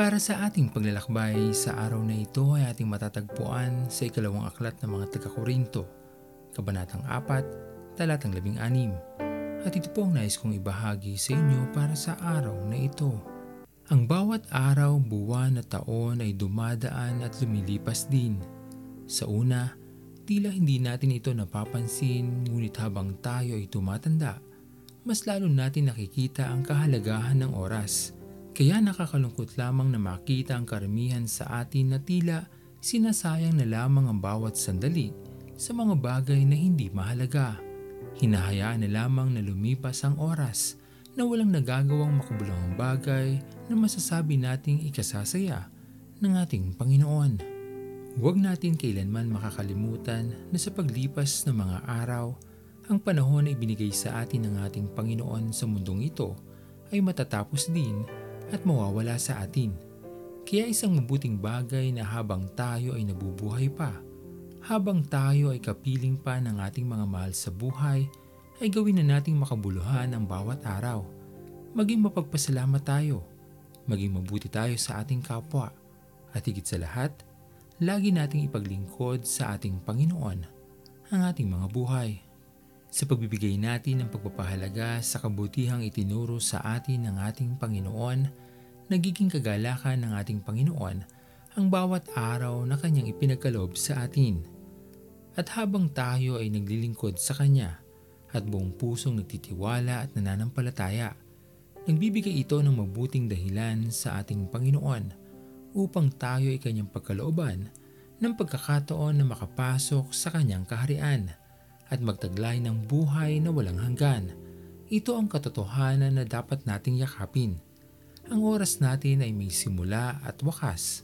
Para sa ating paglalakbay sa araw na ito ay ating matatagpuan sa ikalawang aklat ng mga taga-Korinto, Kabanatang 4, Talatang 16. At ito po ang nais kong ibahagi sa inyo para sa araw na ito. Ang bawat araw, buwan at taon ay dumadaan at lumilipas din. Sa una, tila hindi natin ito napapansin ngunit habang tayo ay tumatanda, mas lalo natin nakikita ang kahalagahan ng oras. Kaya nakakalungkot lamang na makita ang karamihan sa atin na tila sinasayang na lamang ang bawat sandali sa mga bagay na hindi mahalaga. Hinahayaan na lamang na lumipas ang oras na walang nagagawang makabulong bagay na masasabi nating ikasasaya ng ating Panginoon. Huwag natin kailanman makakalimutan na sa paglipas ng mga araw, ang panahon na ibinigay sa atin ng ating Panginoon sa mundong ito ay matatapos din at mawawala sa atin. Kaya isang mabuting bagay na habang tayo ay nabubuhay pa, habang tayo ay kapiling pa ng ating mga mahal sa buhay, ay gawin na nating makabuluhan ang bawat araw. Maging mapagpasalamat tayo, maging mabuti tayo sa ating kapwa, at higit sa lahat, lagi nating ipaglingkod sa ating Panginoon ang ating mga buhay. Sa pagbibigay natin ng pagpapahalaga sa kabutihang itinuro sa atin ng ating Panginoon, nagiging kagalakan ng ating Panginoon ang bawat araw na Kanyang ipinagkaloob sa atin. At habang tayo ay naglilingkod sa Kanya at buong pusong nagtitiwala at nananampalataya, nagbibigay ito ng mabuting dahilan sa ating Panginoon upang tayo ay Kanyang pagkalooban ng pagkakataon na makapasok sa Kanyang kaharian at magtaglay ng buhay na walang hanggan. Ito ang katotohanan na dapat nating yakapin. Ang oras natin ay may simula at wakas.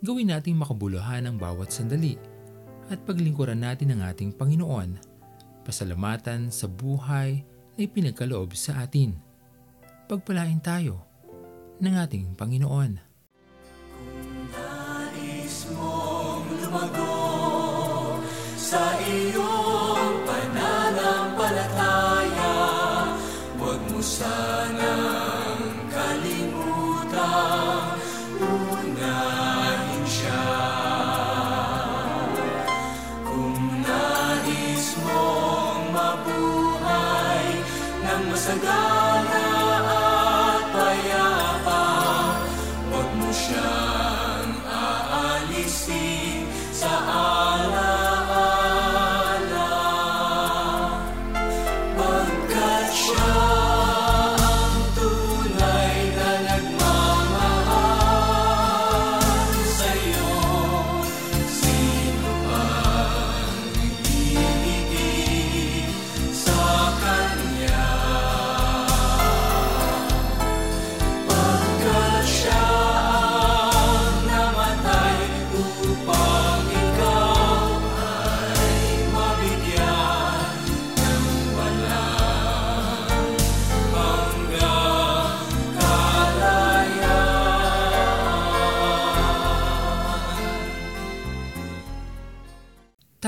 Gawin nating makabuluhan ang bawat sandali at paglingkuran natin ang ating Panginoon. Pasalamatan sa buhay na ipinagkaloob sa atin. Pagpalain tayo ng ating Panginoon. Nais mong lumago sa iyong ng masagana at payapa Huwag mo siyang aalisin. Sa alaala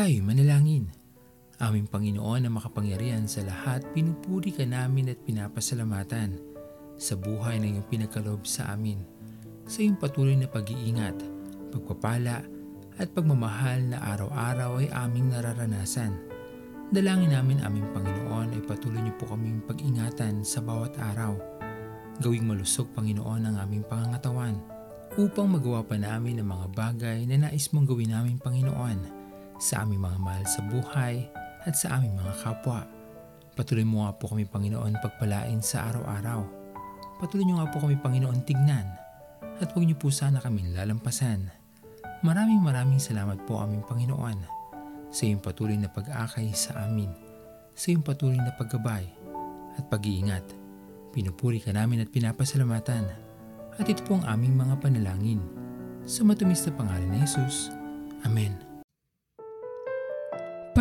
Tayo manalangin. Aming Panginoon na makapangyarihan sa lahat, pinupuri ka namin at pinapasalamatan sa buhay na iyong pinagkaloob sa amin. Sa iyong patuloy na pag-iingat, pagpapala at pagmamahal na araw-araw ay aming nararanasan. Dalangin namin aming Panginoon ay patuloy niyo po kaming pag-ingatan sa bawat araw. Gawing malusog Panginoon ang aming pangangatawan upang magawa pa namin ang mga bagay na nais mong gawin namin Panginoon sa aming mga mahal sa buhay at sa aming mga kapwa. Patuloy mo nga po kami Panginoon pagpalain sa araw-araw. Patuloy niyo nga po kami Panginoon tignan at huwag niyo po sana kami lalampasan. Maraming maraming salamat po aming Panginoon sa iyong patuloy na pag-akay sa amin, sa iyong patuloy na paggabay at pag-iingat. Pinupuri ka namin at pinapasalamatan at ito po ang aming mga panalangin. Sa matumis na pangalan ni Jesus. Amen.